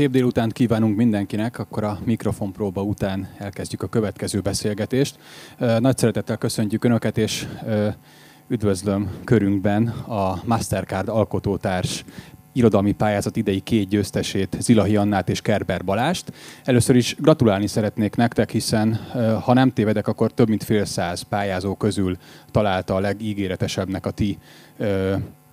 Szép délután kívánunk mindenkinek, akkor a mikrofonpróba után elkezdjük a következő beszélgetést. Nagy szeretettel köszöntjük Önöket, és üdvözlöm körünkben a Mastercard alkotótárs irodalmi pályázat idei két győztesét, Zilahi Annát és Kerber Balást. Először is gratulálni szeretnék nektek, hiszen ha nem tévedek, akkor több mint fél száz pályázó közül találta a legígéretesebbnek a ti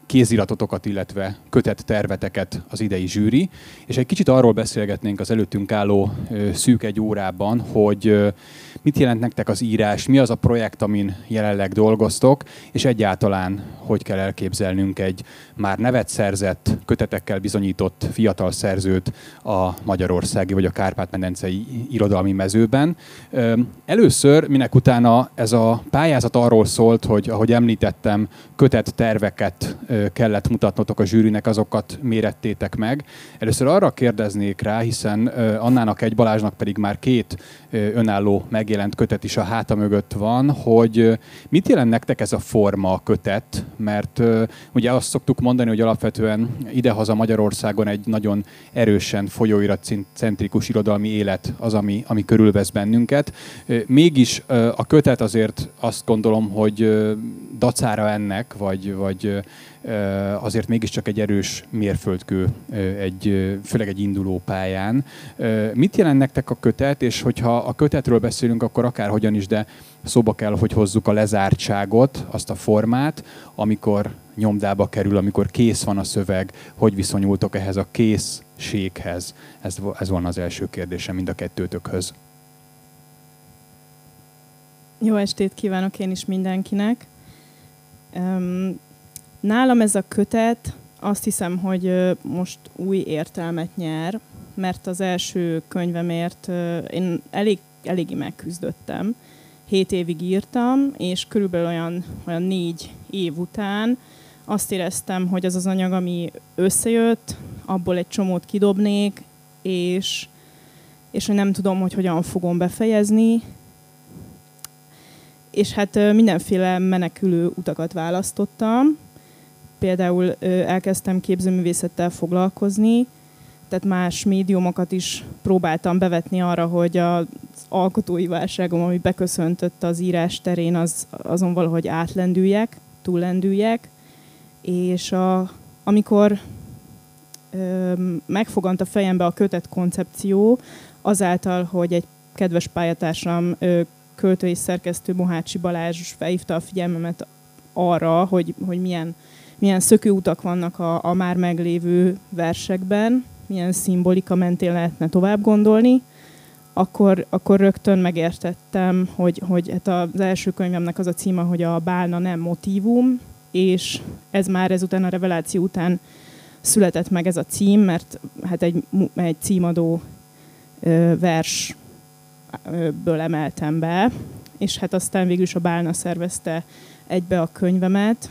kéziratotokat, illetve kötett terveteket az idei zsűri, és egy kicsit arról beszélgetnénk az előttünk álló szűk egy órában, hogy mit jelent nektek az írás, mi az a projekt, amin jelenleg dolgoztok, és egyáltalán hogy kell elképzelnünk egy már nevet szerzett, kötetekkel bizonyított fiatal szerzőt a magyarországi vagy a kárpát-medencei irodalmi mezőben. Először, minek utána ez a pályázat arról szólt, hogy ahogy említettem, kötett terveket kellett mutatnotok a zsűrinek, azokat mérettétek meg. Először arra kérdeznék rá, hiszen Annának egy Balázsnak pedig már két önálló megjelent kötet is a háta mögött van, hogy mit jelent nektek ez a forma, a kötet, mert ugye azt szoktuk mondani, hogy alapvetően idehaza Magyarországon egy nagyon erősen folyóiratcentrikus irodalmi élet az, ami, ami körülvesz bennünket. Mégis a kötet azért azt gondolom, hogy dacára ennek, vagy, vagy azért mégiscsak egy erős mérföldkő, egy, főleg egy induló pályán. Mit jelent nektek a kötet, és hogyha a kötetről beszélünk, akkor akárhogyan is, de szóba kell, hogy hozzuk a lezártságot, azt a formát, amikor nyomdába kerül, amikor kész van a szöveg, hogy viszonyultok ehhez a készséghez? Ez, ez volna az első kérdésem mind a kettőtökhöz. Jó estét kívánok én is mindenkinek. Nálam ez a kötet azt hiszem, hogy most új értelmet nyer, mert az első könyvemért én elég, eléggé megküzdöttem. Hét évig írtam, és körülbelül olyan, olyan négy év után azt éreztem, hogy az az anyag, ami összejött, abból egy csomót kidobnék, és, és hogy nem tudom, hogy hogyan fogom befejezni. És hát mindenféle menekülő utakat választottam, például elkezdtem képzőművészettel foglalkozni, tehát más médiumokat is próbáltam bevetni arra, hogy az alkotói válságom, ami beköszöntött az írás terén, az, azon valahogy átlendüljek, túllendüljek, és a, amikor ö, megfogant a fejembe a kötet koncepció, azáltal, hogy egy kedves pályatársam, ö, költő és szerkesztő Mohácsi Balázs felhívta a figyelmemet arra, hogy, hogy milyen milyen szökőutak vannak a, a már meglévő versekben, milyen szimbolika mentén lehetne tovább gondolni, akkor, akkor rögtön megértettem, hogy, hogy hát az első könyvemnek az a címa, hogy a bálna nem motívum, és ez már ezután a reveláció után született meg ez a cím, mert hát egy, egy címadó ö, versből emeltem be, és hát aztán végül is a Bálna szervezte egybe a könyvemet,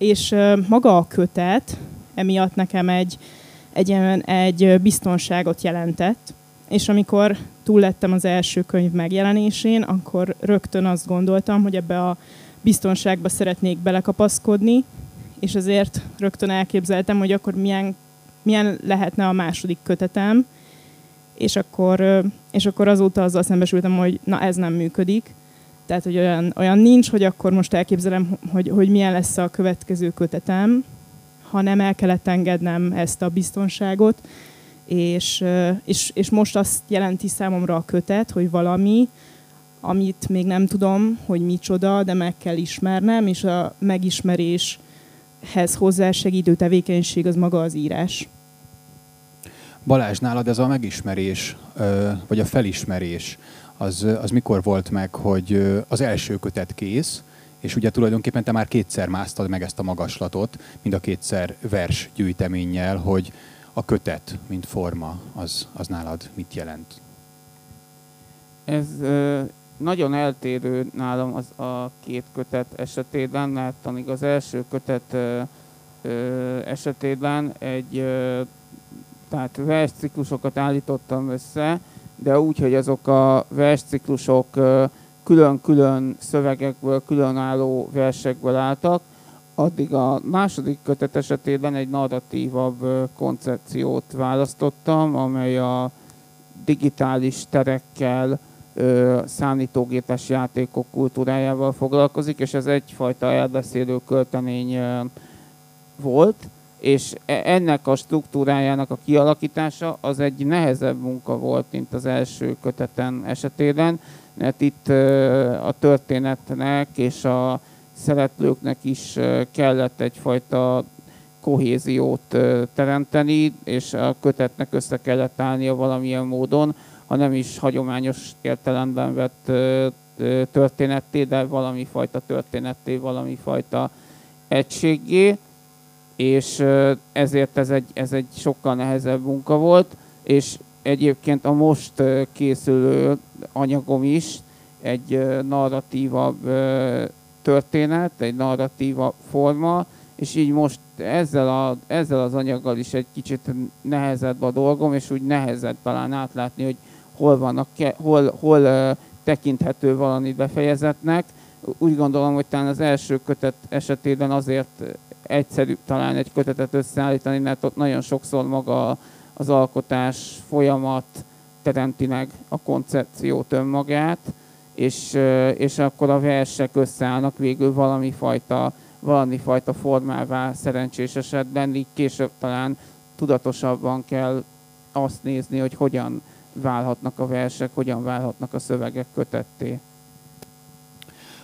és maga a kötet emiatt nekem egy, egy, egy biztonságot jelentett, és amikor túl lettem az első könyv megjelenésén, akkor rögtön azt gondoltam, hogy ebbe a biztonságba szeretnék belekapaszkodni, és ezért rögtön elképzeltem, hogy akkor milyen, milyen lehetne a második kötetem, és akkor, és akkor azóta azzal szembesültem, hogy na ez nem működik, tehát, hogy olyan, olyan nincs, hogy akkor most elképzelem, hogy, hogy milyen lesz a következő kötetem, hanem el kellett engednem ezt a biztonságot, és, és, és most azt jelenti számomra a kötet, hogy valami, amit még nem tudom, hogy micsoda, de meg kell ismernem, és a megismeréshez hozzásegítő tevékenység az maga az írás. Balázs, nálad ez a megismerés, vagy a felismerés, az, az mikor volt meg, hogy az első kötet kész, és ugye tulajdonképpen te már kétszer másztad meg ezt a magaslatot, mind a kétszer vers gyűjteménnyel, hogy a kötet, mint forma, az, az nálad mit jelent? Ez ö, nagyon eltérő nálam az a két kötet esetében, mert amíg az első kötet ö, ö, esetében egy ö, tehát versciklusokat állítottam össze, de úgy, hogy azok a versciklusok külön-külön szövegekből, különálló versekből álltak, addig a második kötet esetében egy narratívabb koncepciót választottam, amely a digitális terekkel, számítógépes játékok kultúrájával foglalkozik, és ez egyfajta elbeszélő költemény volt, és e, ennek a struktúrájának a kialakítása az egy nehezebb munka volt, mint az első köteten esetében, mert itt a történetnek és a szereplőknek is kellett egyfajta kohéziót teremteni, és a kötetnek össze kellett állnia valamilyen módon, ha nem is hagyományos értelemben vett történetté, de valami fajta történetté, valami fajta egységgé, és ezért ez egy, ez egy sokkal nehezebb munka volt, és egyébként a most készülő anyagom is egy narratíva történet, egy narratíva forma, és így most ezzel, a, ezzel az anyaggal is egy kicsit nehezebb a dolgom, és úgy nehezebb talán átlátni, hogy hol, vannak, hol, hol tekinthető valami befejezetnek. Úgy gondolom, hogy talán az első kötet esetében azért egyszerűbb talán egy kötetet összeállítani, mert ott nagyon sokszor maga az alkotás folyamat teremti meg a koncepciót önmagát, és, és akkor a versek összeállnak végül valami fajta, valami fajta formává szerencsés esetben, így később talán tudatosabban kell azt nézni, hogy hogyan válhatnak a versek, hogyan válhatnak a szövegek kötetté.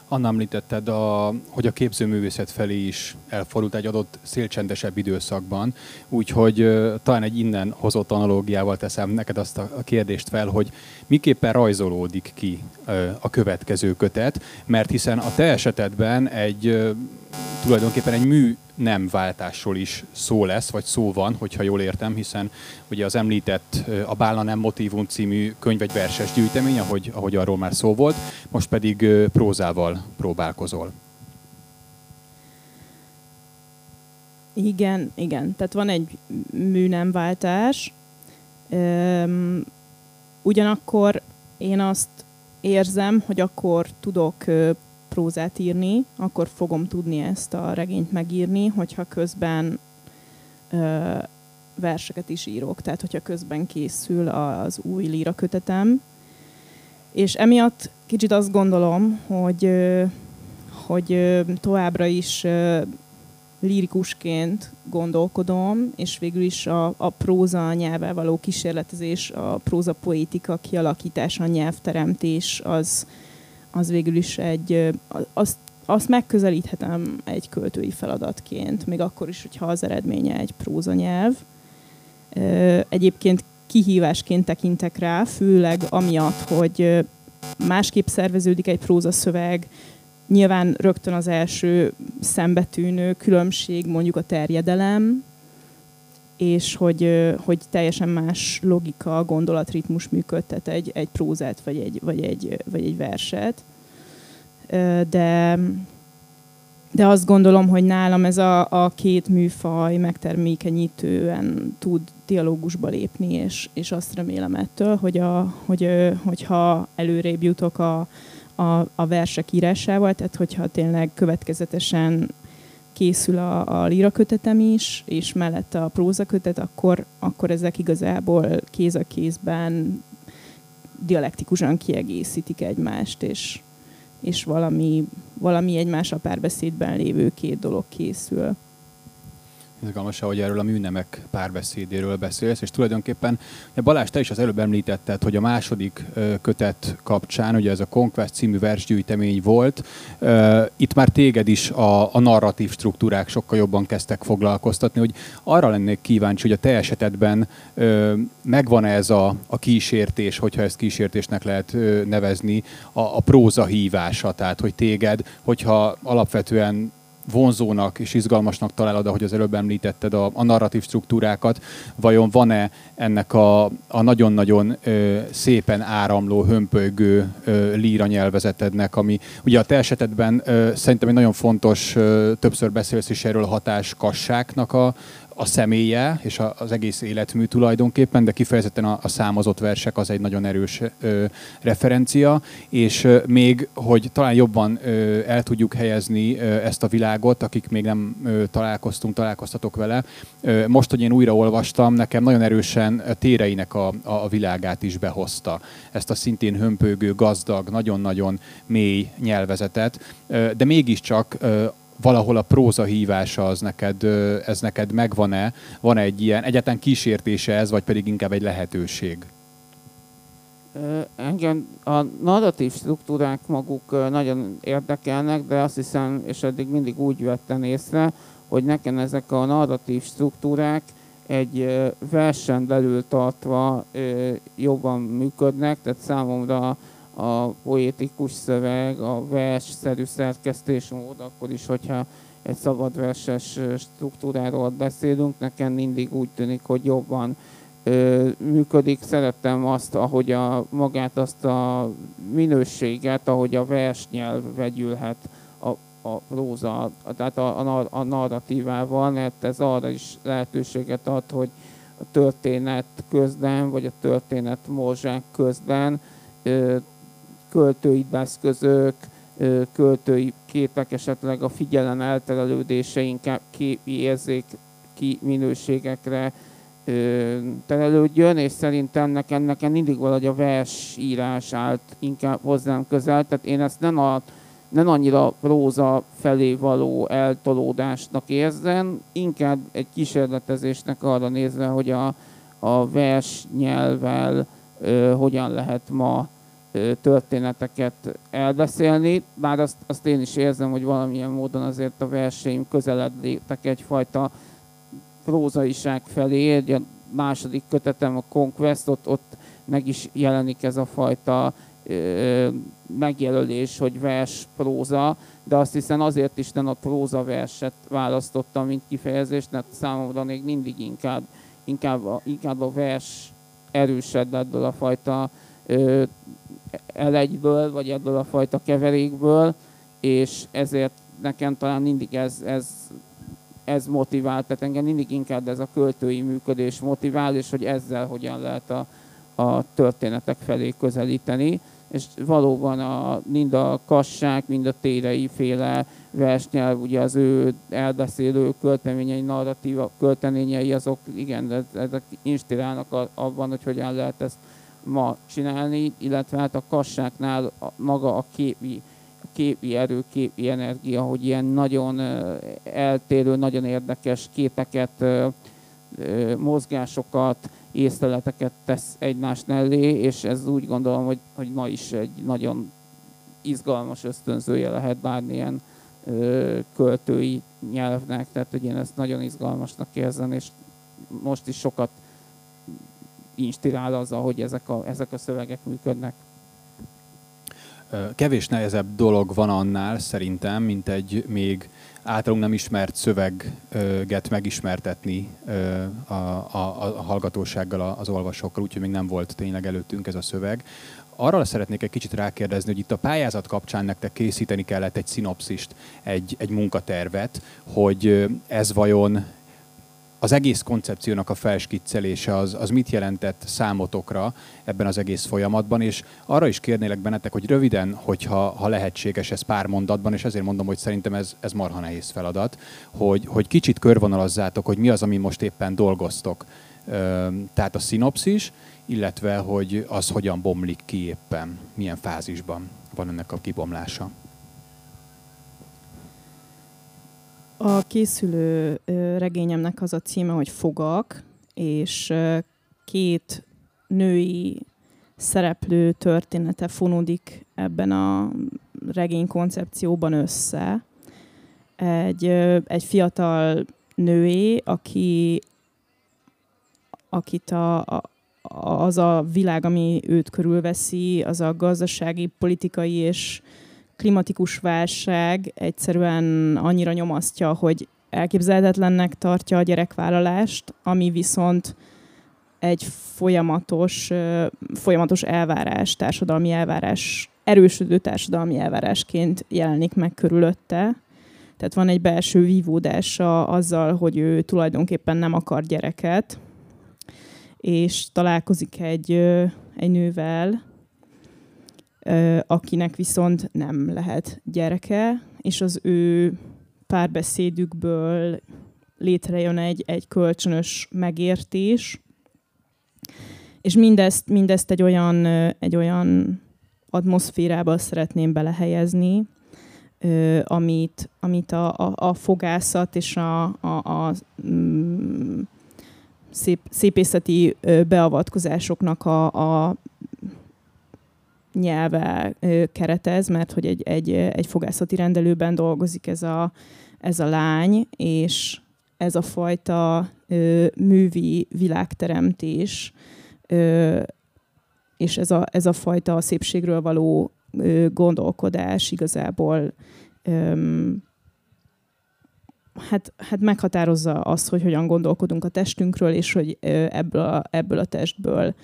Anna említetted, a, hogy a képzőművészet felé is elfordult egy adott szélcsendesebb időszakban, úgyhogy talán egy innen hozott analógiával teszem neked azt a, kérdést fel, hogy miképpen rajzolódik ki a következő kötet, mert hiszen a te esetedben egy tulajdonképpen egy mű nem váltásról is szó lesz, vagy szó van, hogyha jól értem, hiszen ugye az említett a Bálna nem motivum című könyv egy verses gyűjtemény, ahogy, ahogy arról már szó volt, most pedig prózával próbálkozol. Igen, igen. Tehát van egy műnemváltás. Üm, ugyanakkor én azt érzem, hogy akkor tudok prózát írni, akkor fogom tudni ezt a regényt megírni, hogyha közben ö, verseket is írok, tehát hogyha közben készül az új líra kötetem. És emiatt kicsit azt gondolom, hogy, hogy továbbra is lirikusként gondolkodom, és végül is a, a próza nyelvvel való kísérletezés, a próza poétika kialakítása, a nyelvteremtés az, az végül is egy, azt, azt megközelíthetem egy költői feladatként, még akkor is, hogyha az eredménye egy prózanyelv. Egyébként kihívásként tekintek rá, főleg amiatt, hogy másképp szerveződik egy prózaszöveg, nyilván rögtön az első szembetűnő különbség mondjuk a terjedelem, és hogy, hogy teljesen más logika, gondolatritmus működtet egy, egy prózát vagy egy, vagy, egy, vagy egy verset. De, de azt gondolom, hogy nálam ez a, a két műfaj megtermékenyítően tud dialógusba lépni, és, és azt remélem ettől, hogy, a, hogy hogyha előrébb jutok a, a, a versek írásával, tehát hogyha tényleg következetesen készül a, a lírakötetem is, és mellette a prózakötet, akkor, akkor ezek igazából kéz a kézben dialektikusan kiegészítik egymást, és, és valami, valami egymás a párbeszédben lévő két dolog készül izgalmas, hogy erről a műnemek párbeszédéről beszélsz, és tulajdonképpen Balázs, te is az előbb említetted, hogy a második kötet kapcsán, ugye ez a Conquest című versgyűjtemény volt, itt már téged is a, a narratív struktúrák sokkal jobban kezdtek foglalkoztatni, hogy arra lennék kíváncsi, hogy a te esetedben megvan ez a, a kísértés, hogyha ezt kísértésnek lehet nevezni, a, a próza hívása, tehát hogy téged, hogyha alapvetően vonzónak és izgalmasnak találod, ahogy az előbb említetted, a, a narratív struktúrákat, vajon van-e ennek a, a nagyon-nagyon ö, szépen áramló, hömpölygő ö, líra nyelvezetednek, ami ugye a te esetedben ö, szerintem egy nagyon fontos, ö, többször beszélsz is erről hatáskassáknak a, a személye és az egész életmű tulajdonképpen, de kifejezetten a, a számozott versek az egy nagyon erős referencia, és még, hogy talán jobban el tudjuk helyezni ezt a világot, akik még nem találkoztunk, találkoztatok vele. Most, hogy én újra olvastam, nekem nagyon erősen téreinek a, a világát is behozta. Ezt a szintén hömpögő, gazdag, nagyon-nagyon mély nyelvezetet, de mégiscsak ö, valahol a próza hívása az neked, ez neked megvan-e? Van -e egy ilyen, egyáltalán kísértése ez, vagy pedig inkább egy lehetőség? Engem a narratív struktúrák maguk nagyon érdekelnek, de azt hiszem, és eddig mindig úgy vettem észre, hogy nekem ezek a narratív struktúrák egy versen belül tartva jobban működnek, tehát számomra a poétikus szöveg, a versszerű szerkesztésmód, akkor is, hogyha egy szabadverses struktúráról beszélünk, nekem mindig úgy tűnik, hogy jobban működik. Szerettem azt, ahogy a, magát azt a minőséget, ahogy a versnyelv vegyülhet a, a próza, tehát a, a, a narratívával, mert ez arra is lehetőséget ad, hogy a történet közben, vagy a történet morzsák közben költői eszközök, költői képek, esetleg a figyelem elterelődése inkább képi érzék ki minőségekre terelődjön, és szerintem nekem, nekem mindig valahogy a versírás állt inkább hozzám közel, tehát én ezt nem, a, nem annyira próza felé való eltolódásnak érzem, inkább egy kísérletezésnek arra nézve, hogy a, a vers nyelvvel ö, hogyan lehet ma történeteket elbeszélni, bár azt, azt én is érzem, hogy valamilyen módon azért a verseim közeledtek egyfajta prózaiság felé, egy második kötetem a Conquest, ott, ott meg is jelenik ez a fajta ö, megjelölés, hogy vers, próza, de azt hiszem azért is nem a próza verset választottam, mint kifejezést, mert számomra még mindig inkább, inkább, a, inkább a vers erősebb ebből a fajta L1-ből, vagy ebből a fajta keverékből, és ezért nekem talán mindig ez, ez, ez motivál, tehát engem mindig inkább ez a költői működés motivál, és hogy ezzel hogyan lehet a, a történetek felé közelíteni. És valóban a, mind a kassák, mind a térei féle versnyelv, ugye az ő elbeszélő költeményei, narratíva költeményei, azok igen, ezek inspirálnak abban, hogy hogyan lehet ezt ma csinálni, illetve hát a kassáknál maga a képi, a képi erő, képi energia, hogy ilyen nagyon eltérő, nagyon érdekes képeket, mozgásokat, észleleteket tesz egymás mellé, és ez úgy gondolom, hogy, hogy ma is egy nagyon izgalmas ösztönzője lehet bármilyen költői nyelvnek, tehát hogy én ezt nagyon izgalmasnak érzem, és most is sokat inspirál azzal, hogy ezek a, ezek a szövegek működnek. Kevés nehezebb dolog van annál szerintem, mint egy még általunk nem ismert szöveget megismertetni a, a, a hallgatósággal, az olvasókkal, úgyhogy még nem volt tényleg előttünk ez a szöveg. Arra szeretnék egy kicsit rákérdezni, hogy itt a pályázat kapcsán nektek készíteni kellett egy szinopszist, egy, egy munkatervet, hogy ez vajon az egész koncepciónak a felskiccelése az, az mit jelentett számotokra ebben az egész folyamatban, és arra is kérnélek bennetek, hogy röviden, hogyha ha lehetséges ez pár mondatban, és ezért mondom, hogy szerintem ez, ez marha nehéz feladat, hogy, hogy kicsit körvonalazzátok, hogy mi az, ami most éppen dolgoztok. Tehát a szinopszis, illetve hogy az hogyan bomlik ki éppen, milyen fázisban van ennek a kibomlása. A készülő regényemnek az a címe, hogy Fogak, és két női szereplő története fonódik ebben a regény koncepcióban össze. Egy, egy fiatal nőé, aki, akit a, a, az a világ, ami őt körülveszi, az a gazdasági, politikai és klimatikus válság egyszerűen annyira nyomasztja, hogy elképzelhetetlennek tartja a gyerekvállalást, ami viszont egy folyamatos, folyamatos elvárás, társadalmi elvárás, erősödő társadalmi elvárásként jelenik meg körülötte. Tehát van egy belső vívódása azzal, hogy ő tulajdonképpen nem akar gyereket, és találkozik egy, egy nővel, akinek viszont nem lehet gyereke, és az ő párbeszédükből létrejön egy, egy kölcsönös megértés, és mindezt, mindezt egy olyan, egy olyan atmoszférába szeretném belehelyezni, amit, amit a, a, a fogászat és a, a, a mm, szép, szépészeti beavatkozásoknak a, a nyelve keretez, mert hogy egy, egy, egy fogászati rendelőben dolgozik ez a, ez a lány, és ez a fajta ö, művi világteremtés, ö, és ez a, ez a fajta szépségről való ö, gondolkodás igazából ö, hát, hát meghatározza azt, hogy hogyan gondolkodunk a testünkről, és hogy ebből a, ebből a testből,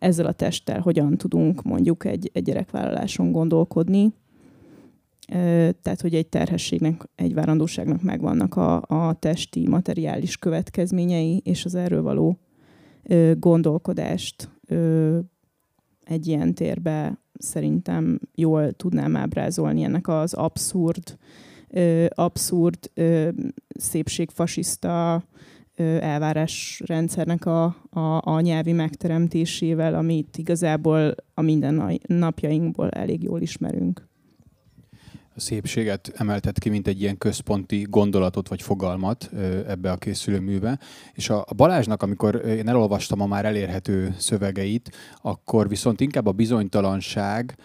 ezzel a testtel hogyan tudunk mondjuk egy, egy gyerekvállaláson gondolkodni. Tehát, hogy egy terhességnek, egy várandóságnak megvannak a, a testi, materiális következményei, és az erről való gondolkodást egy ilyen térbe szerintem jól tudnám ábrázolni ennek az abszurd, abszurd szépségfasiszta elvárásrendszernek a, a, a nyelvi megteremtésével, amit igazából a mindennapjainkból elég jól ismerünk a szépséget emeltet ki, mint egy ilyen központi gondolatot vagy fogalmat ebbe a készülőműbe. És a Balázsnak, amikor én elolvastam a már elérhető szövegeit, akkor viszont inkább a bizonytalanság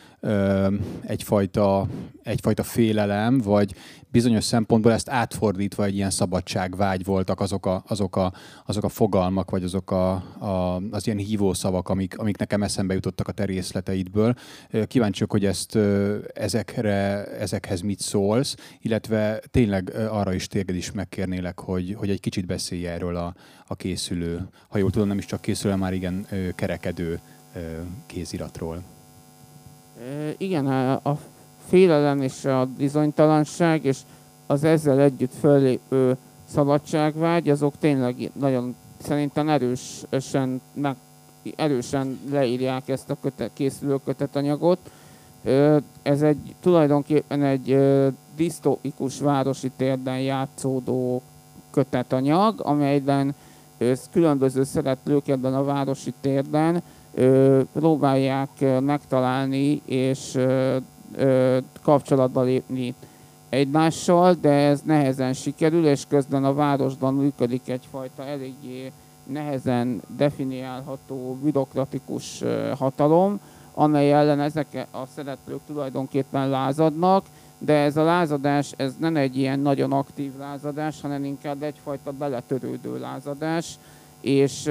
egyfajta, egyfajta félelem, vagy bizonyos szempontból ezt átfordítva egy ilyen szabadságvágy voltak azok a, azok a, azok a fogalmak, vagy azok a, a, az ilyen hívószavak, amik, amik nekem eszembe jutottak a te részleteidből. Kíváncsiak, hogy ezt ezekre, ezekhez mit szólsz, illetve tényleg arra is téged is megkérnélek, hogy, hogy egy kicsit beszélj erről a, a készülő, ha jól tudom, nem is csak készülő, már igen kerekedő kéziratról. Igen, a félelem és a bizonytalanság, és az ezzel együtt fölépő szabadságvágy, azok tényleg nagyon szerintem erősen, meg, erősen leírják ezt a kötet, készülő kötetanyagot. Ez egy tulajdonképpen egy disztópikus városi térben játszódó kötetanyag, amelyben különböző szereplők ebben a városi térben próbálják megtalálni és kapcsolatba lépni egymással, de ez nehezen sikerül, és közben a városban működik egyfajta eléggé nehezen definiálható bürokratikus hatalom, amely ellen ezek a szereplők tulajdonképpen lázadnak, de ez a lázadás, ez nem egy ilyen nagyon aktív lázadás, hanem inkább egyfajta beletörődő lázadás, és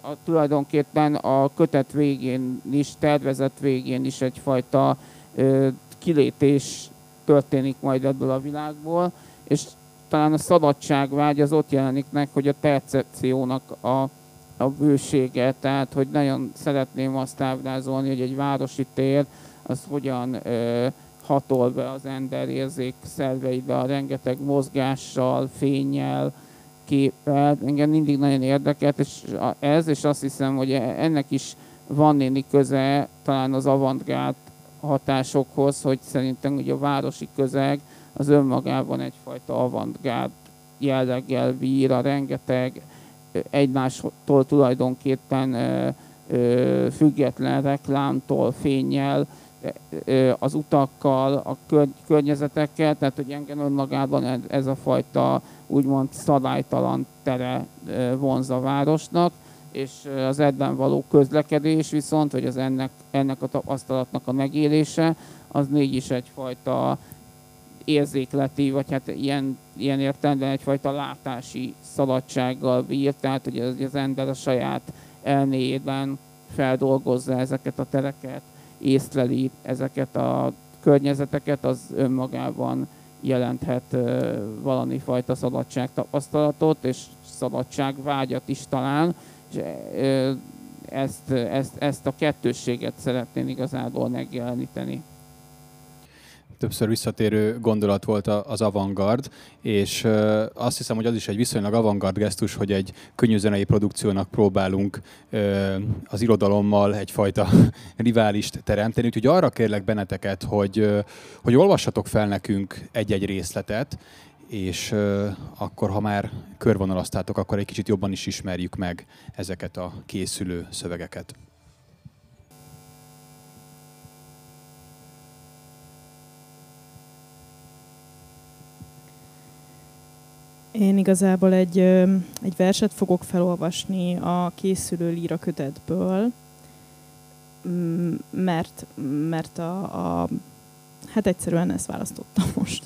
a, tulajdonképpen a kötet végén is, tervezett végén is egyfajta kilétés történik majd ebből a világból, és talán a szabadságvágy az ott jelenik meg, hogy a percepciónak a, a bősége, tehát hogy nagyon szeretném azt ábrázolni, hogy egy városi tér az hogyan ö, hatol be az ember érzék szerveibe, a rengeteg mozgással, fényjel, képpel. Engem mindig nagyon érdekelt, és ez, és azt hiszem, hogy e, ennek is van néni köze talán az avantgárd hatásokhoz, hogy szerintem ugye a városi közeg az önmagában egyfajta avantgárd jelleggel bír, a rengeteg egymástól tulajdonképpen független reklámtól, fényjel, az utakkal, a környezetekkel, tehát hogy engem önmagában ez a fajta úgymond szabálytalan tere vonz a városnak, és az ebben való közlekedés viszont, vagy az ennek, ennek a tapasztalatnak a megélése, az mégis egyfajta érzékleti, vagy hát ilyen, ilyen értelemben egyfajta látási szabadsággal bír, tehát hogy az, az ember a saját elméjében feldolgozza ezeket a tereket, észleli ezeket a környezeteket, az önmagában jelenthet valami fajta szabadságtapasztalatot, és szabadságvágyat is talán, és ezt, ezt, ezt a kettősséget szeretném igazából megjeleníteni. Többször visszatérő gondolat volt az avantgard, és azt hiszem, hogy az is egy viszonylag avantgard gesztus, hogy egy könnyűzenei produkciónak próbálunk az irodalommal egyfajta riválist teremteni. Úgyhogy arra kérlek benneteket, hogy, hogy olvassatok fel nekünk egy-egy részletet, és akkor, ha már körvonalaztátok, akkor egy kicsit jobban is ismerjük meg ezeket a készülő szövegeket. Én igazából egy, egy verset fogok felolvasni a készülő líra kötetből, mert, mert a, a, hát egyszerűen ezt választottam most.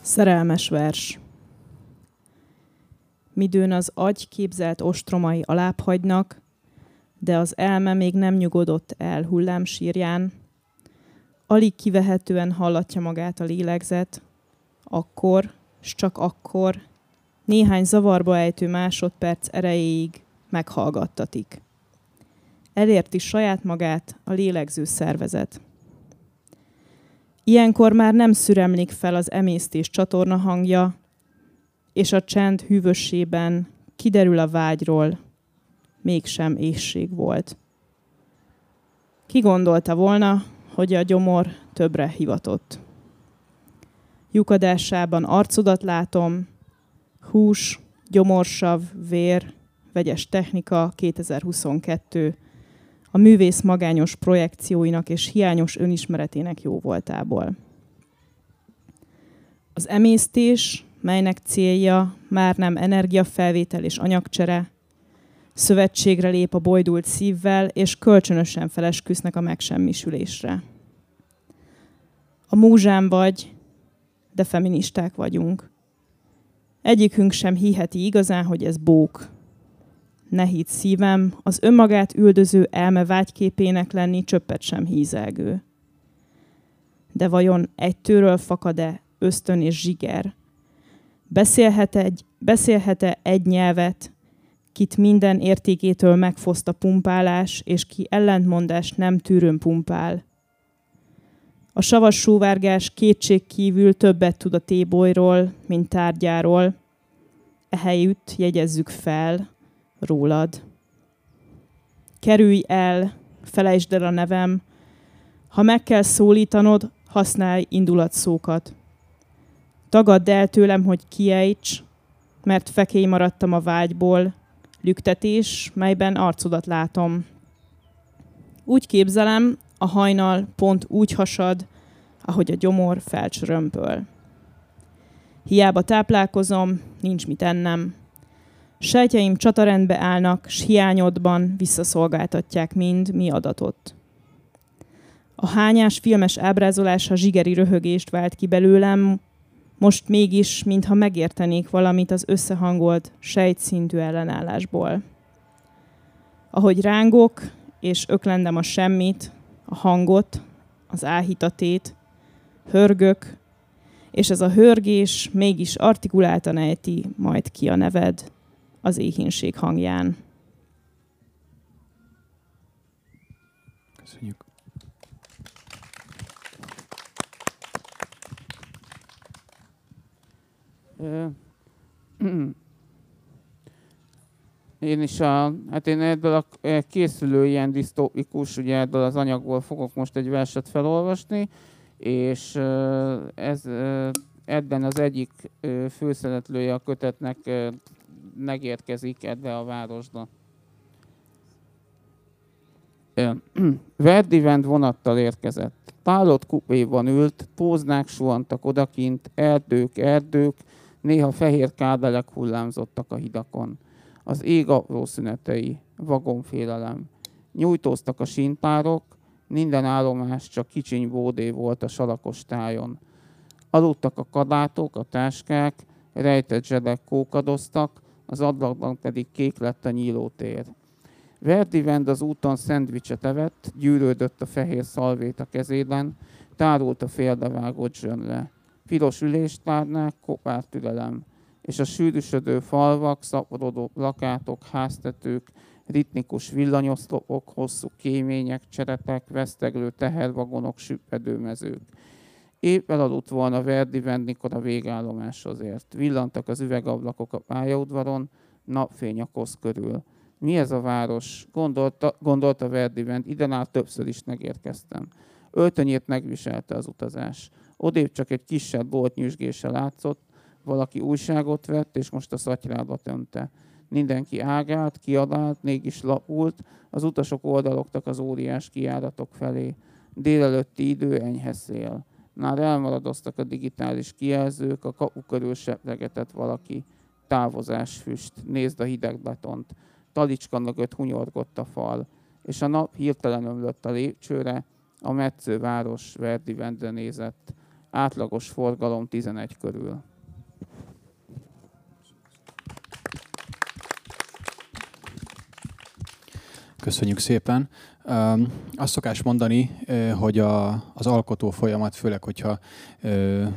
Szerelmes vers. Midőn az agy képzelt ostromai alább hagynak, de az elme még nem nyugodott el hullámsírján. Alig kivehetően hallatja magát a lélegzet, akkor, s csak akkor, néhány zavarba ejtő másodperc erejéig meghallgattatik. Elérti saját magát a lélegző szervezet. Ilyenkor már nem szüremlik fel az emésztés csatorna hangja, és a csend hűvösében kiderül a vágyról, mégsem ésség volt. Ki gondolta volna, hogy a gyomor többre hivatott. Lyukadásában arcodat látom, hús, gyomorsav, vér, vegyes technika 2022, a művész magányos projekcióinak és hiányos önismeretének jó voltából. Az emésztés, melynek célja már nem energiafelvétel és anyagcsere, szövetségre lép a bojdult szívvel, és kölcsönösen felesküsznek a megsemmisülésre. A múzsán vagy, de feministák vagyunk. Egyikünk sem hiheti igazán, hogy ez bók. Ne hidd szívem, az önmagát üldöző elme vágyképének lenni csöppet sem hízelgő. De vajon egytőről fakad-e ösztön és zsiger? Beszélhet egy, beszélhet-e egy nyelvet, kit minden értékétől megfoszt a pumpálás, és ki ellentmondás nem tűrőn pumpál? A savas sóvárgás kétség kívül többet tud a tébolyról, mint tárgyáról. Ehelyütt jegyezzük fel rólad. Kerülj el, felejtsd el a nevem. Ha meg kell szólítanod, használj indulatszókat. Tagadd el tőlem, hogy kiejts, mert fekély maradtam a vágyból, lüktetés, melyben arcodat látom. Úgy képzelem, a hajnal pont úgy hasad, ahogy a gyomor felcsörömpöl. Hiába táplálkozom, nincs mit ennem. Sejtjeim csatarendbe állnak, s hiányodban visszaszolgáltatják mind mi adatot. A hányás filmes ábrázolása zsigeri röhögést vált ki belőlem, most mégis, mintha megértenék valamit az összehangolt, sejtszintű ellenállásból. Ahogy rángok, és öklendem a semmit, a hangot, az áhítatét, hörgök, és ez a hörgés mégis artikuláltan ejti majd ki a neved az éhínség hangján. Köszönjük. Én is a, hát én ebből a e, készülő ilyen disztópikus, ugye ebből az anyagból fogok most egy verset felolvasni, és ez ebben az egyik főszereplője a kötetnek megérkezik ebbe a városba. Verdivend vonattal érkezett. Pálott kupéban ült, póznák suhantak odakint, erdők, erdők, néha fehér kábelek hullámzottak a hidakon az ég apró szünetei, vagonfélelem. Nyújtóztak a sínpárok, minden állomás csak kicsiny bódé volt a salakos tájon. Aludtak a kabátok, a táskák, rejtett zsedek kókadoztak, az ablakban pedig kék lett a nyílótér. Verdivend az úton szendvicset evett, gyűrődött a fehér szalvét a kezében, tárult a féldevágott zsönre. Piros üléstárnák, kopár türelem és a sűrűsödő falvak, szaporodó lakátok, háztetők ritmikus villanyoszlopok, hosszú kémények, cseretek, veszteglő tehervagonok, süppedőmezők. Épp elaludt volna Verdi Vendikor a végállomáshoz ért. Villantak az üvegablakok a pályaudvaron, napfény a kosz körül. Mi ez a város? Gondolta, gondolta Verdi Vend, ide már többször is megérkeztem. Öltönyét megviselte az utazás. Odébb csak egy kisebb bolt nyüzsgése látszott, valaki újságot vett, és most a szatyrába tönte. Mindenki ágált, kiadált, mégis lapult, az utasok oldalogtak az óriás kiáratok felé. Délelőtti idő enyhe szél. Már elmaradoztak a digitális kijelzők, a kapu körül seplegetett valaki. Távozás füst, nézd a hideg betont. Talicska mögött hunyorgott a fal, és a nap hirtelen ömlött a lépcsőre, a metszőváros Verdi Vendre nézett. Átlagos forgalom 11 körül. Köszönjük szépen. Azt szokás mondani, hogy a, az alkotó folyamat, főleg, hogyha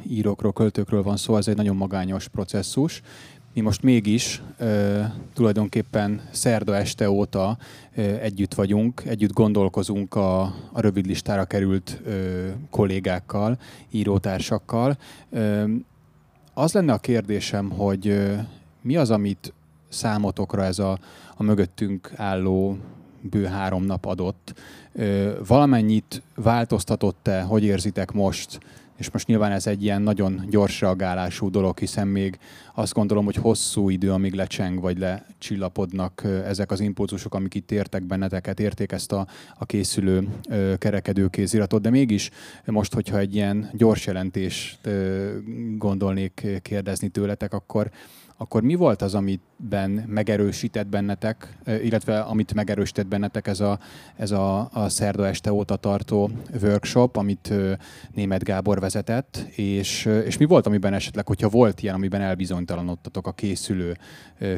írókról, költőkről van szó, ez egy nagyon magányos processzus. Mi most mégis tulajdonképpen szerda este óta együtt vagyunk, együtt gondolkozunk a, a rövid listára került kollégákkal, írótársakkal. Az lenne a kérdésem, hogy mi az, amit számotokra ez a, a mögöttünk álló bő három nap adott. Valamennyit változtatott-e, hogy érzitek most? És most nyilván ez egy ilyen nagyon gyors reagálású dolog, hiszen még azt gondolom, hogy hosszú idő, amíg lecseng vagy lecsillapodnak ezek az impulzusok, amik itt értek benneteket, érték ezt a, a készülő kerekedő kéziratot, de mégis most, hogyha egy ilyen gyors jelentést gondolnék kérdezni tőletek, akkor akkor mi volt az, amiben megerősített bennetek, illetve amit megerősített bennetek ez a, ez a, a szerda este óta tartó workshop, amit német Gábor vezetett, és, és mi volt, amiben esetleg, hogyha volt ilyen, amiben elbizonytalanodtatok a készülő,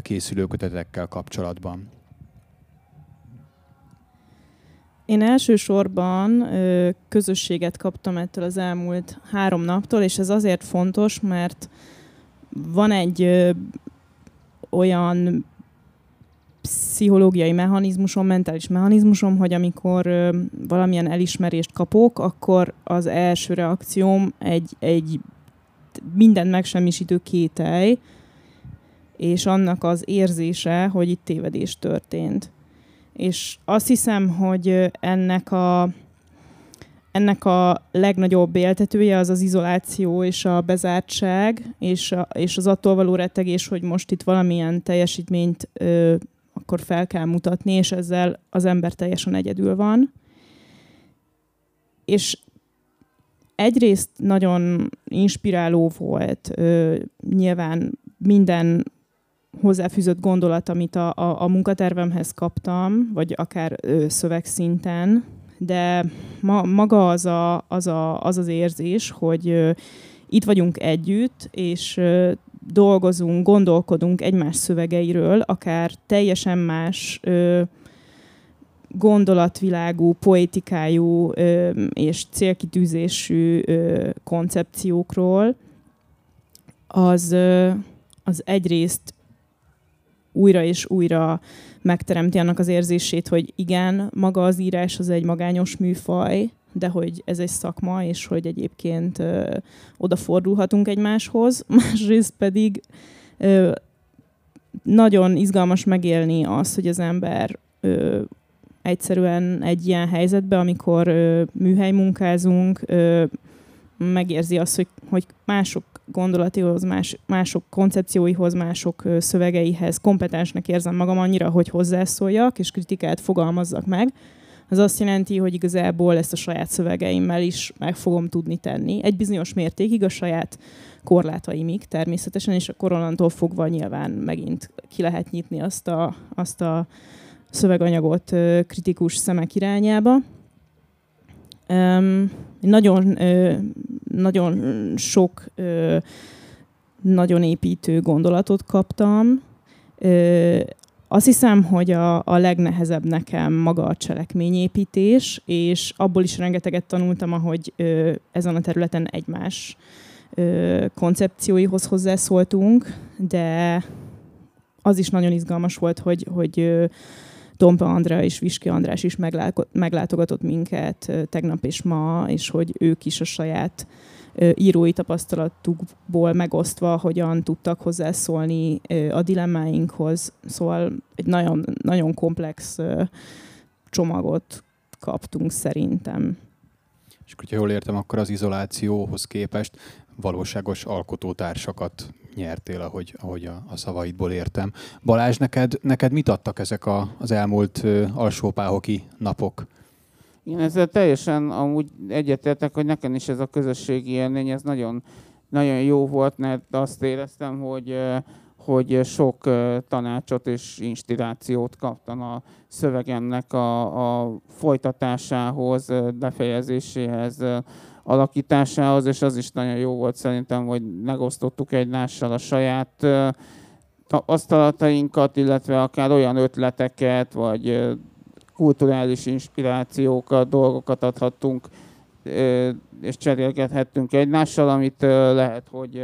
készülő kötetekkel kapcsolatban? Én elsősorban ö, közösséget kaptam ettől az elmúlt három naptól, és ez azért fontos, mert van egy ö, olyan pszichológiai mechanizmusom, mentális mechanizmusom, hogy amikor ö, valamilyen elismerést kapok, akkor az első reakcióm egy, egy minden megsemmisítő kételj, és annak az érzése, hogy itt tévedés történt. És azt hiszem, hogy ennek a ennek a legnagyobb éltetője az az izoláció és a bezártság, és, a, és az attól való rettegés, hogy most itt valamilyen teljesítményt ö, akkor fel kell mutatni, és ezzel az ember teljesen egyedül van. És egyrészt nagyon inspiráló volt ö, nyilván minden hozzáfűzött gondolat, amit a, a, a munkatervemhez kaptam, vagy akár ö, szövegszinten, de ma, maga az, a, az, a, az az érzés, hogy itt vagyunk együtt, és dolgozunk, gondolkodunk egymás szövegeiről, akár teljesen más gondolatvilágú, poétikájú és célkitűzésű koncepciókról, az, az egyrészt újra és újra megteremti annak az érzését, hogy igen, maga az írás az egy magányos műfaj, de hogy ez egy szakma, és hogy egyébként ö, odafordulhatunk egymáshoz. Másrészt pedig ö, nagyon izgalmas megélni azt, hogy az ember ö, egyszerűen egy ilyen helyzetben, amikor ö, műhely munkázunk, ö, megérzi azt, hogy, hogy mások gondolatihoz, más, mások koncepcióihoz, mások szövegeihez kompetensnek érzem magam annyira, hogy hozzászóljak és kritikát fogalmazzak meg, az azt jelenti, hogy igazából ezt a saját szövegeimmel is meg fogom tudni tenni. Egy bizonyos mértékig a saját korlátaimig természetesen, és a koronantól fogva nyilván megint ki lehet nyitni azt a, azt a szöveganyagot kritikus szemek irányába. Nagyon, nagyon sok nagyon építő gondolatot kaptam. Azt hiszem, hogy a, a legnehezebb nekem maga a cselekményépítés, és abból is rengeteget tanultam, ahogy ezen a területen egymás koncepcióihoz hozzászóltunk, de az is nagyon izgalmas volt, hogy, hogy Tompa Andrea és Viski András is meglátogatott minket tegnap és ma, és hogy ők is a saját írói tapasztalatukból megosztva hogyan tudtak hozzászólni a dilemmáinkhoz. Szóval egy nagyon, nagyon komplex csomagot kaptunk szerintem. És hogyha jól értem, akkor az izolációhoz képest valóságos alkotótársakat nyertél, ahogy, ahogy a, a szavaidból értem. Balázs, neked, neked mit adtak ezek a, az elmúlt alsópáhoki napok? Én ezzel teljesen amúgy egyetértek, hogy nekem is ez a közösségi élmény, ez nagyon, nagyon jó volt, mert azt éreztem, hogy, hogy sok tanácsot és inspirációt kaptam a szövegemnek a, a folytatásához, befejezéséhez, alakításához, és az is nagyon jó volt szerintem, hogy megosztottuk egymással a saját tapasztalatainkat, illetve akár olyan ötleteket, vagy kulturális inspirációkat, dolgokat adhattunk, és cserélgethettünk egymással, amit lehet, hogy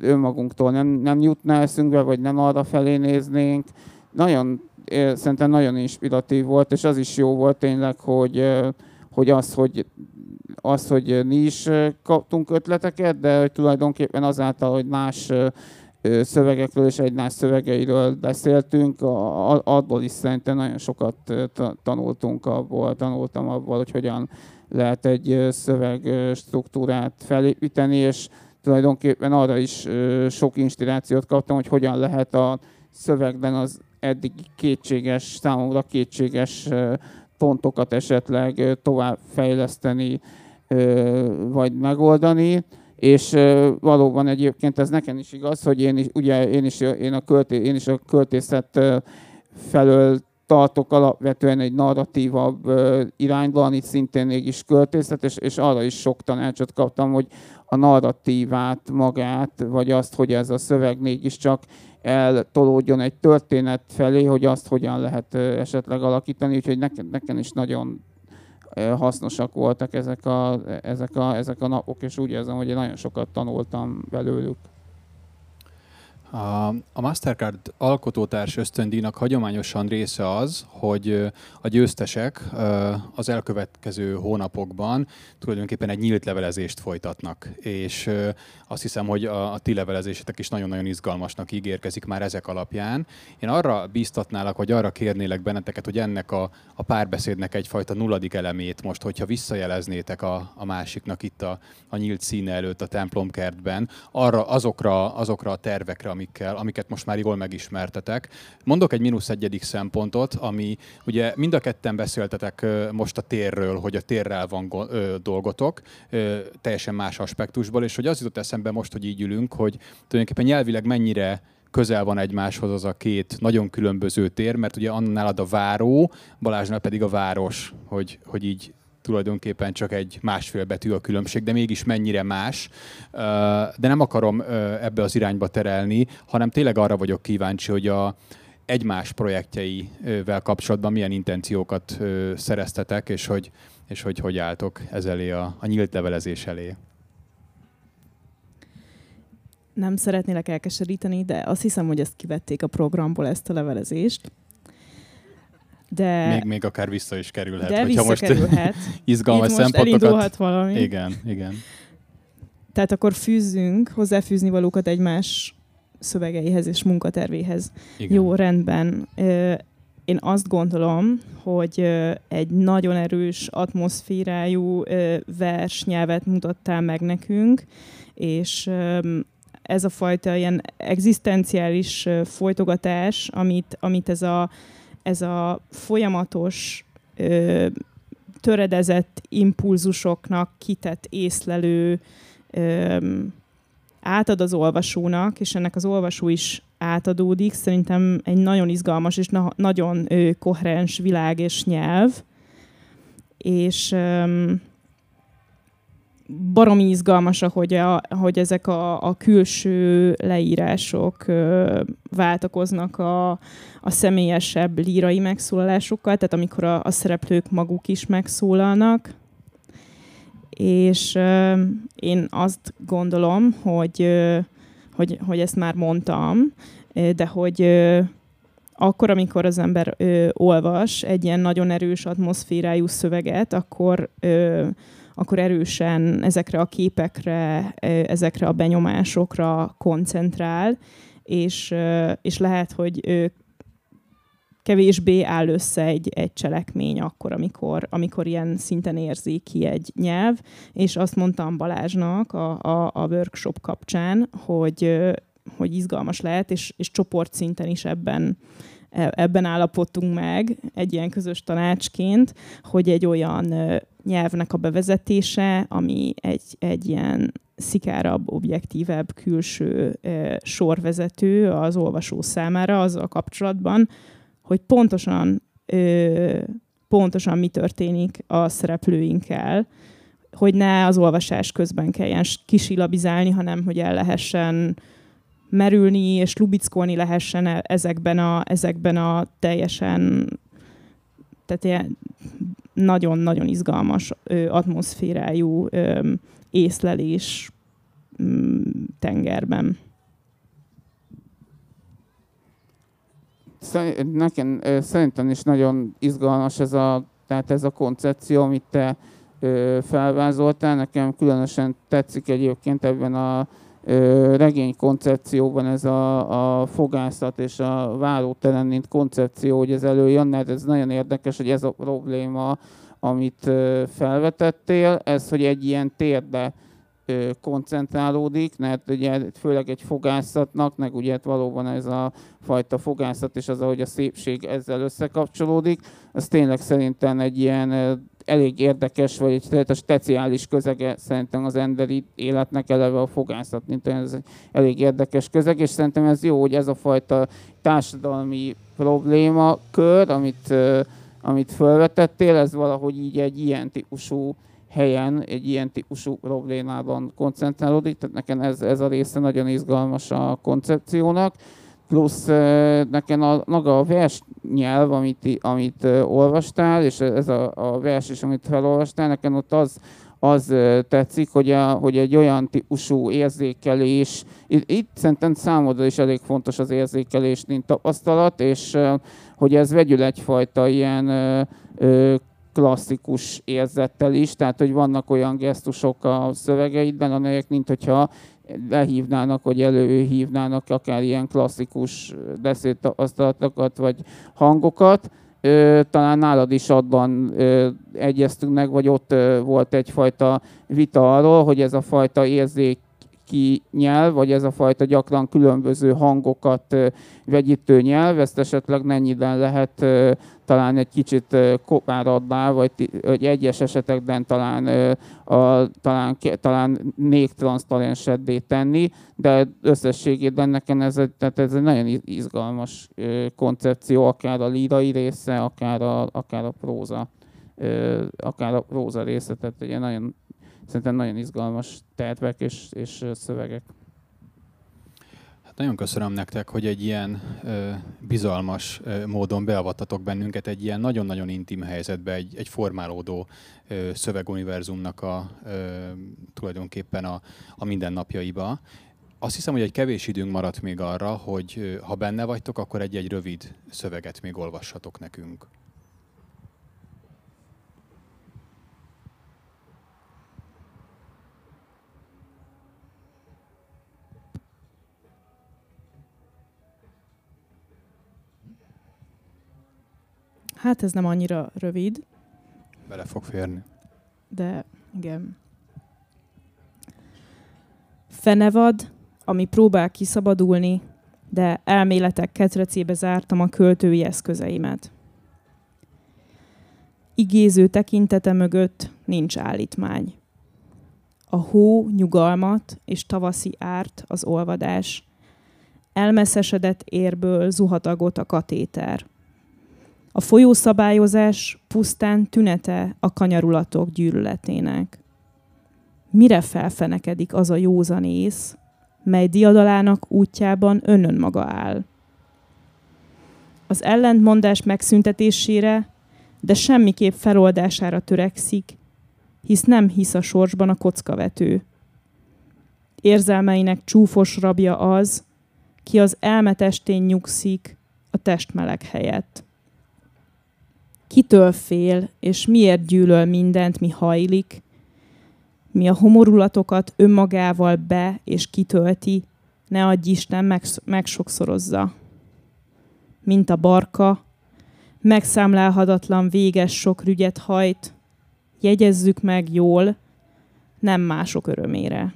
önmagunktól nem, nem jutna eszünkbe, vagy nem arra felé néznénk. Nagyon, szerintem nagyon inspiratív volt, és az is jó volt tényleg, hogy, hogy az, hogy az, hogy mi is kaptunk ötleteket, de hogy tulajdonképpen azáltal, hogy más szövegekről és egymás szövegeiről beszéltünk, abból is szerintem nagyon sokat tanultunk abból, tanultam abból, hogy hogyan lehet egy szöveg struktúrát felépíteni, és tulajdonképpen arra is sok inspirációt kaptam, hogy hogyan lehet a szövegben az eddig kétséges, számomra kétséges pontokat esetleg tovább fejleszteni, vagy megoldani. És valóban egyébként ez nekem is igaz, hogy én is, ugye én is, én a, költé, én is a költészet felől tartok alapvetően egy narratívabb irányban, itt szintén mégis költészet, és, és arra is sok tanácsot kaptam, hogy a narratívát magát, vagy azt, hogy ez a szöveg mégiscsak eltolódjon egy történet felé, hogy azt hogyan lehet esetleg alakítani, úgyhogy nekem, nekem is nagyon hasznosak voltak ezek a, ezek, a, ezek a napok, és úgy érzem, hogy én nagyon sokat tanultam belőlük. A, Mastercard alkotótárs ösztöndíjnak hagyományosan része az, hogy a győztesek az elkövetkező hónapokban tulajdonképpen egy nyílt levelezést folytatnak. És azt hiszem, hogy a, ti levelezésetek is nagyon-nagyon izgalmasnak ígérkezik már ezek alapján. Én arra bíztatnálak, vagy arra kérnélek benneteket, hogy ennek a, a párbeszédnek egyfajta nulladik elemét most, hogyha visszajeleznétek a, a másiknak itt a, a nyílt színe előtt a templomkertben, arra azokra, azokra a tervekre, ami amikkel, amiket most már jól megismertetek. Mondok egy mínusz egyedik szempontot, ami ugye mind a ketten beszéltetek most a térről, hogy a térrel van dolgotok, teljesen más aspektusból, és hogy az jutott eszembe most, hogy így ülünk, hogy tulajdonképpen nyelvileg mennyire közel van egymáshoz az a két nagyon különböző tér, mert ugye annálad a váró, Balázsnál pedig a város, hogy, hogy így tulajdonképpen csak egy másfél betű a különbség, de mégis mennyire más. De nem akarom ebbe az irányba terelni, hanem tényleg arra vagyok kíváncsi, hogy a egymás projektjeivel kapcsolatban milyen intenciókat szereztetek, és hogy, és hogy hogy álltok ez elé a, a nyílt levelezés elé. Nem szeretnélek elkeseríteni, de azt hiszem, hogy ezt kivették a programból, ezt a levelezést. De, még, még akár vissza is kerülhet. De visszakerülhet. most izgalmas Itt szempontokat... elindulhat valami. Igen, igen. Tehát akkor fűzzünk hozzáfűzni valókat egymás szövegeihez és munkatervéhez. Igen. Jó, rendben. Én azt gondolom, hogy egy nagyon erős atmoszférájú versnyelvet mutattál meg nekünk, és ez a fajta ilyen egzisztenciális folytogatás, amit, amit ez a ez a folyamatos ö, töredezett impulzusoknak kitett észlelő ö, átad az olvasónak, és ennek az olvasó is átadódik. Szerintem egy nagyon izgalmas és na- nagyon ö, koherens világ és nyelv. És ö, baromi izgalmas, hogy, a, hogy ezek a, a külső leírások ö, váltakoznak a, a személyesebb lírai megszólalásokkal, tehát amikor a, a szereplők maguk is megszólalnak. És ö, én azt gondolom, hogy, ö, hogy, hogy ezt már mondtam, de hogy, ö, akkor, amikor az ember ö, olvas egy ilyen nagyon erős atmoszférájú szöveget, akkor, ö, akkor erősen ezekre a képekre, ezekre a benyomásokra koncentrál, és, és lehet, hogy kevésbé áll össze egy, egy cselekmény akkor, amikor, amikor ilyen szinten érzi ki egy nyelv, és azt mondtam Balázsnak a, a, a workshop kapcsán, hogy, hogy izgalmas lehet, és, és csoportszinten is ebben, e, ebben állapodtunk meg egy ilyen közös tanácsként, hogy egy olyan nyelvnek a bevezetése, ami egy, egy ilyen szikárabb, objektívebb külső sorvezető az olvasó számára azzal kapcsolatban, hogy pontosan, ö, pontosan mi történik a szereplőinkkel, hogy ne az olvasás közben kelljen kisilabizálni, hanem hogy el lehessen merülni és lubickolni lehessen e-, ezekben a, ezekben a teljesen tehát ilyen nagyon-nagyon izgalmas ö, atmoszférájú ö, észlelés mm, tengerben. nekem szerintem is nagyon izgalmas ez a, tehát ez a koncepció, amit te felvázoltál. Nekem különösen tetszik egyébként ebben a regény koncepcióban ez a, a fogászat és a várótelen, mint koncepció, hogy ez előjön, mert ez nagyon érdekes, hogy ez a probléma, amit felvetettél, ez, hogy egy ilyen térde koncentrálódik, mert ugye főleg egy fogászatnak, meg ugye valóban ez a fajta fogászat és az, ahogy a szépség ezzel összekapcsolódik, az tényleg szerintem egy ilyen elég érdekes, vagy egy speciális közege szerintem az emberi életnek eleve a fogászat, mint olyan, ez egy elég érdekes közeg, és szerintem ez jó, hogy ez a fajta társadalmi probléma kör, amit, amit felvetettél, ez valahogy így egy ilyen típusú helyen egy ilyen típusú problémában koncentrálódik, tehát nekem ez, ez a része nagyon izgalmas a koncepciónak, plusz nekem a, maga a vers nyelv, amit, amit olvastál, és ez a, a vers is, amit felolvastál, nekem ott az, az tetszik, hogy, a, hogy egy olyan típusú érzékelés, itt, itt szerintem számodra is elég fontos az érzékelés, mint tapasztalat, és hogy ez vegyül egyfajta ilyen klasszikus érzettel is, tehát hogy vannak olyan gesztusok a szövegeidben, amelyek mint hogyha lehívnának, vagy előhívnának akár ilyen klasszikus beszédtapasztalatokat, vagy hangokat. Talán nálad is abban egyeztünk meg, vagy ott volt egyfajta vita arról, hogy ez a fajta érzék ki nyelv, vagy ez a fajta gyakran különböző hangokat vegyítő nyelv, ezt esetleg mennyiben lehet talán egy kicsit kopárabbá, vagy, vagy egyes esetekben talán, a, talán, talán még transzparensebbé tenni, de összességében nekem ez, tehát ez egy nagyon izgalmas koncepció, akár a lírai része, akár a, akár a próza akár a próza része, tehát ugye nagyon szerintem nagyon izgalmas tervek és, és szövegek. Hát nagyon köszönöm nektek, hogy egy ilyen ö, bizalmas ö, módon beavattatok bennünket egy ilyen nagyon-nagyon intim helyzetbe, egy, egy formálódó ö, szöveguniverzumnak a, ö, tulajdonképpen a, a mindennapjaiba. Azt hiszem, hogy egy kevés időnk maradt még arra, hogy ha benne vagytok, akkor egy-egy rövid szöveget még olvassatok nekünk. Hát ez nem annyira rövid. Bele fog férni. De igen. Fenevad, ami próbál kiszabadulni, de elméletek ketrecébe zártam a költői eszközeimet. Igéző tekintete mögött nincs állítmány. A hó nyugalmat és tavaszi árt az olvadás. Elmeszesedett érből zuhatagot a katéter. A folyószabályozás pusztán tünete a kanyarulatok gyűlöletének. Mire felfenekedik az a józanész, mely diadalának útjában önön maga áll? Az ellentmondás megszüntetésére, de semmiképp feloldására törekszik, hisz nem hisz a sorsban a kockavető. Érzelmeinek csúfos rabja az, ki az elmetestén nyugszik, a testmeleg helyett. Kitől fél, és miért gyűlöl mindent, mi hajlik, mi a homorulatokat önmagával be és kitölti, ne adj Isten megsokszorozza. Mint a barka, megszámlálhatatlan véges sok rügyet hajt, jegyezzük meg jól, nem mások örömére.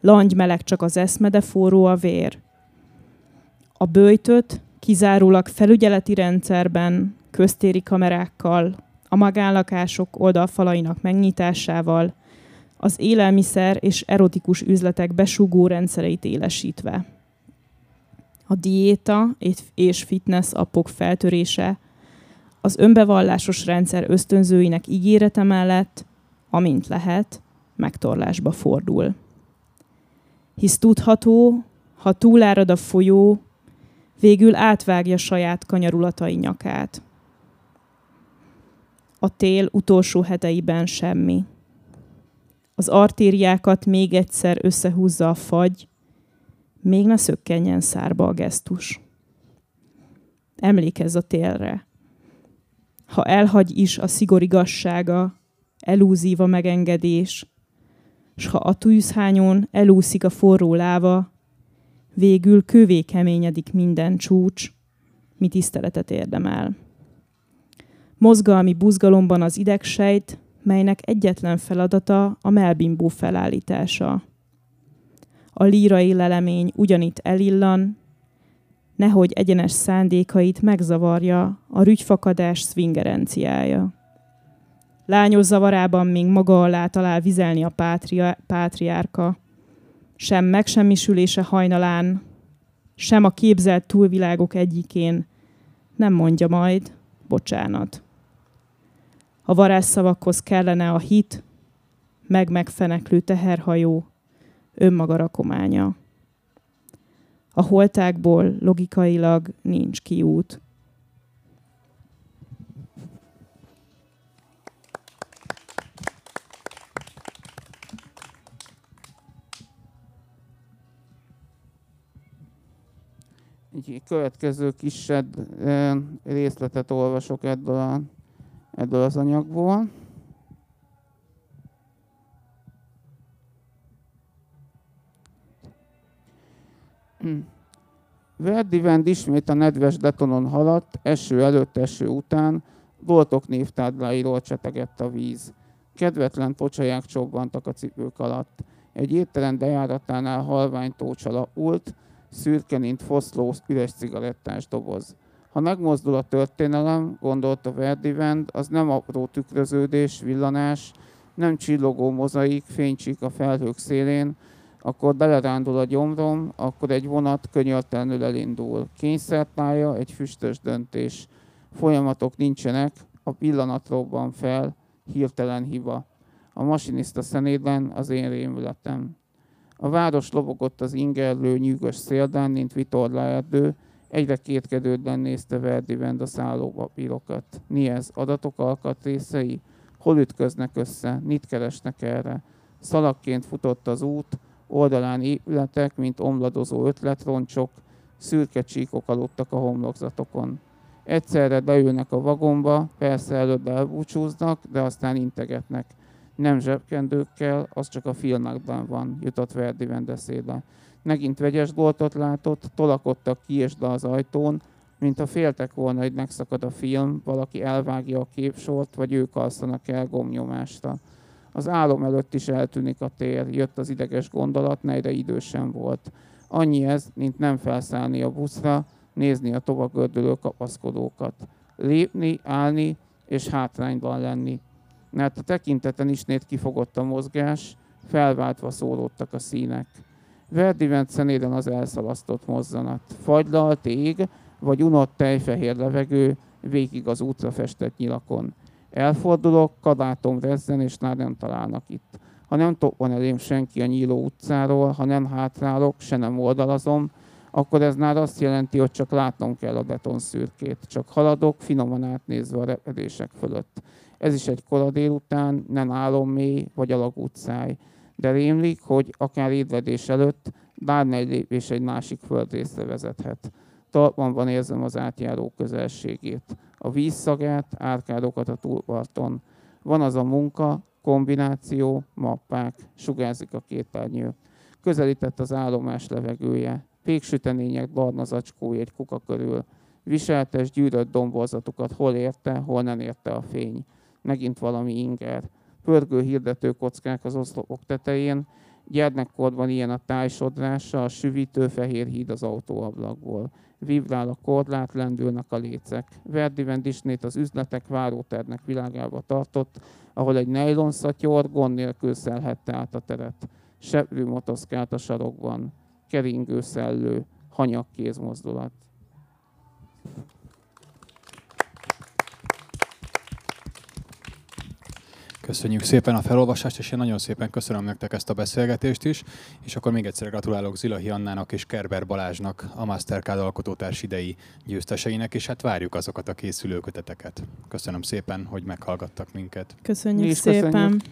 Langy meleg csak az eszme, de forró a vér. A bőjtöt kizárólag felügyeleti rendszerben, köztéri kamerákkal, a magánlakások oldalfalainak megnyitásával, az élelmiszer és erotikus üzletek besugó rendszereit élesítve. A diéta és fitness appok feltörése az önbevallásos rendszer ösztönzőinek ígérete mellett, amint lehet, megtorlásba fordul. Hisz tudható, ha túlárad a folyó, végül átvágja saját kanyarulatai nyakát. A tél utolsó heteiben semmi. Az artériákat még egyszer összehúzza a fagy, még ne szökkenjen szárba a gesztus. Emlékezz a télre. Ha elhagy is a szigor igazsága, elúzív a megengedés, s ha a tűzhányon elúszik a forró láva, végül kövé keményedik minden csúcs, mi tiszteletet érdemel. Mozgalmi buzgalomban az idegsejt, melynek egyetlen feladata a melbimbó felállítása. A lírai lelemény ugyanitt elillan, nehogy egyenes szándékait megzavarja a rügyfakadás szvingerenciája. Lányos zavarában még maga alá talál vizelni a pátria, pátriárka. Sem megsemmisülése hajnalán, sem a képzelt túlvilágok egyikén nem mondja majd bocsánat. A varázsszavakhoz kellene a hit, meg-megfeneklő teherhajó, önmaga rakománya. A holtákból logikailag nincs kiút. Egy következő kisebb részletet olvasok ebből, a, ebből az anyagból. Verdi Vend ismét a nedves detonon haladt, eső előtt, eső után, boltok névtábláiról csetegett a víz. Kedvetlen pocsaják csobbantak a cipők alatt. Egy étterem bejáratánál halvány tócsala ult, szürke, mint foszló, üres cigarettás doboz. Ha megmozdul a történelem, gondolta Verdivend, az nem apró tükröződés, villanás, nem csillogó mozaik, fénycsík a felhők szélén, akkor belerándul a gyomrom, akkor egy vonat könyörtelenül elindul. Kényszerpálya, egy füstös döntés. Folyamatok nincsenek, a pillanat robban fel, hirtelen hiba. A masinista szenében az én rémületem. A város lobogott az ingerlő, nyűgös széldán, mint vitorla erdő, egyre kétkedődben nézte Verdivend a szállópapírokat. Mi ez? Adatok alkatrészei? Hol ütköznek össze? Mit keresnek erre? Szalakként futott az út, oldalán épületek, mint omladozó ötletroncsok, szürke csíkok aludtak a homlokzatokon. Egyszerre beülnek a vagomba, persze előbb elbúcsúznak, de aztán integetnek nem zsebkendőkkel, az csak a filmekben van, jutott Verdi vendeszébe. Megint vegyes boltot látott, tolakodtak ki és le az ajtón, mint a féltek volna, hogy megszakad a film, valaki elvágja a képsort, vagy ők alszanak el gomnyomásra. Az álom előtt is eltűnik a tér, jött az ideges gondolat, melyre idősen volt. Annyi ez, mint nem felszállni a buszra, nézni a tovagördülő kapaszkodókat. Lépni, állni és hátrányban lenni mert a tekinteten ismét kifogott a mozgás, felváltva szólódtak a színek. Verdivent szenéden az elszalasztott mozzanat. Fagylalt ég, vagy unott tejfehér levegő, végig az útra festett nyilakon. Elfordulok, kadátom rezzen, és már nem találnak itt. Ha nem toppan elém senki a nyíló utcáról, ha nem hátrálok, se nem oldalazom, akkor ez már azt jelenti, hogy csak látnom kell a betonszürkét. Csak haladok, finoman átnézve a repedések fölött. Ez is egy kora délután, nem állom mély vagy alagutcáj. De rémlik, hogy akár édvedés előtt bármely lépés egy másik földrészre vezethet. talpamban érzem az átjáró közelségét, a vízszagát, árkádokat a túlparton. Van az a munka, kombináció, mappák, sugárzik a képernyő. Közelített az állomás levegője, péksütemények barna zacskói egy kuka körül, viseltes gyűrött domborzatukat hol érte, hol nem érte a fény. Megint valami inger. Pörgő hirdető kockák az oszlopok tetején, gyermekkorban ilyen a tájsodrása, a süvítő fehér híd az autóablakból. Vibrál a korlát, lendülnek a lécek. Verdi Vendisnét az üzletek váróternek világába tartott, ahol egy nejlon szatyor gond nélkül szelhette át a teret. Seprű motoszkált a sarokban, keringő szellő, hanyag kézmozdulat. Köszönjük szépen a felolvasást, és én nagyon szépen köszönöm nektek ezt a beszélgetést is, és akkor még egyszer gratulálok Zilahi Annának és Kerber Balázsnak, a Mastercard alkotótárs idei győzteseinek, és hát várjuk azokat a készülőköteteket. Köszönöm szépen, hogy meghallgattak minket. Köszönjük szépen! Köszönjük.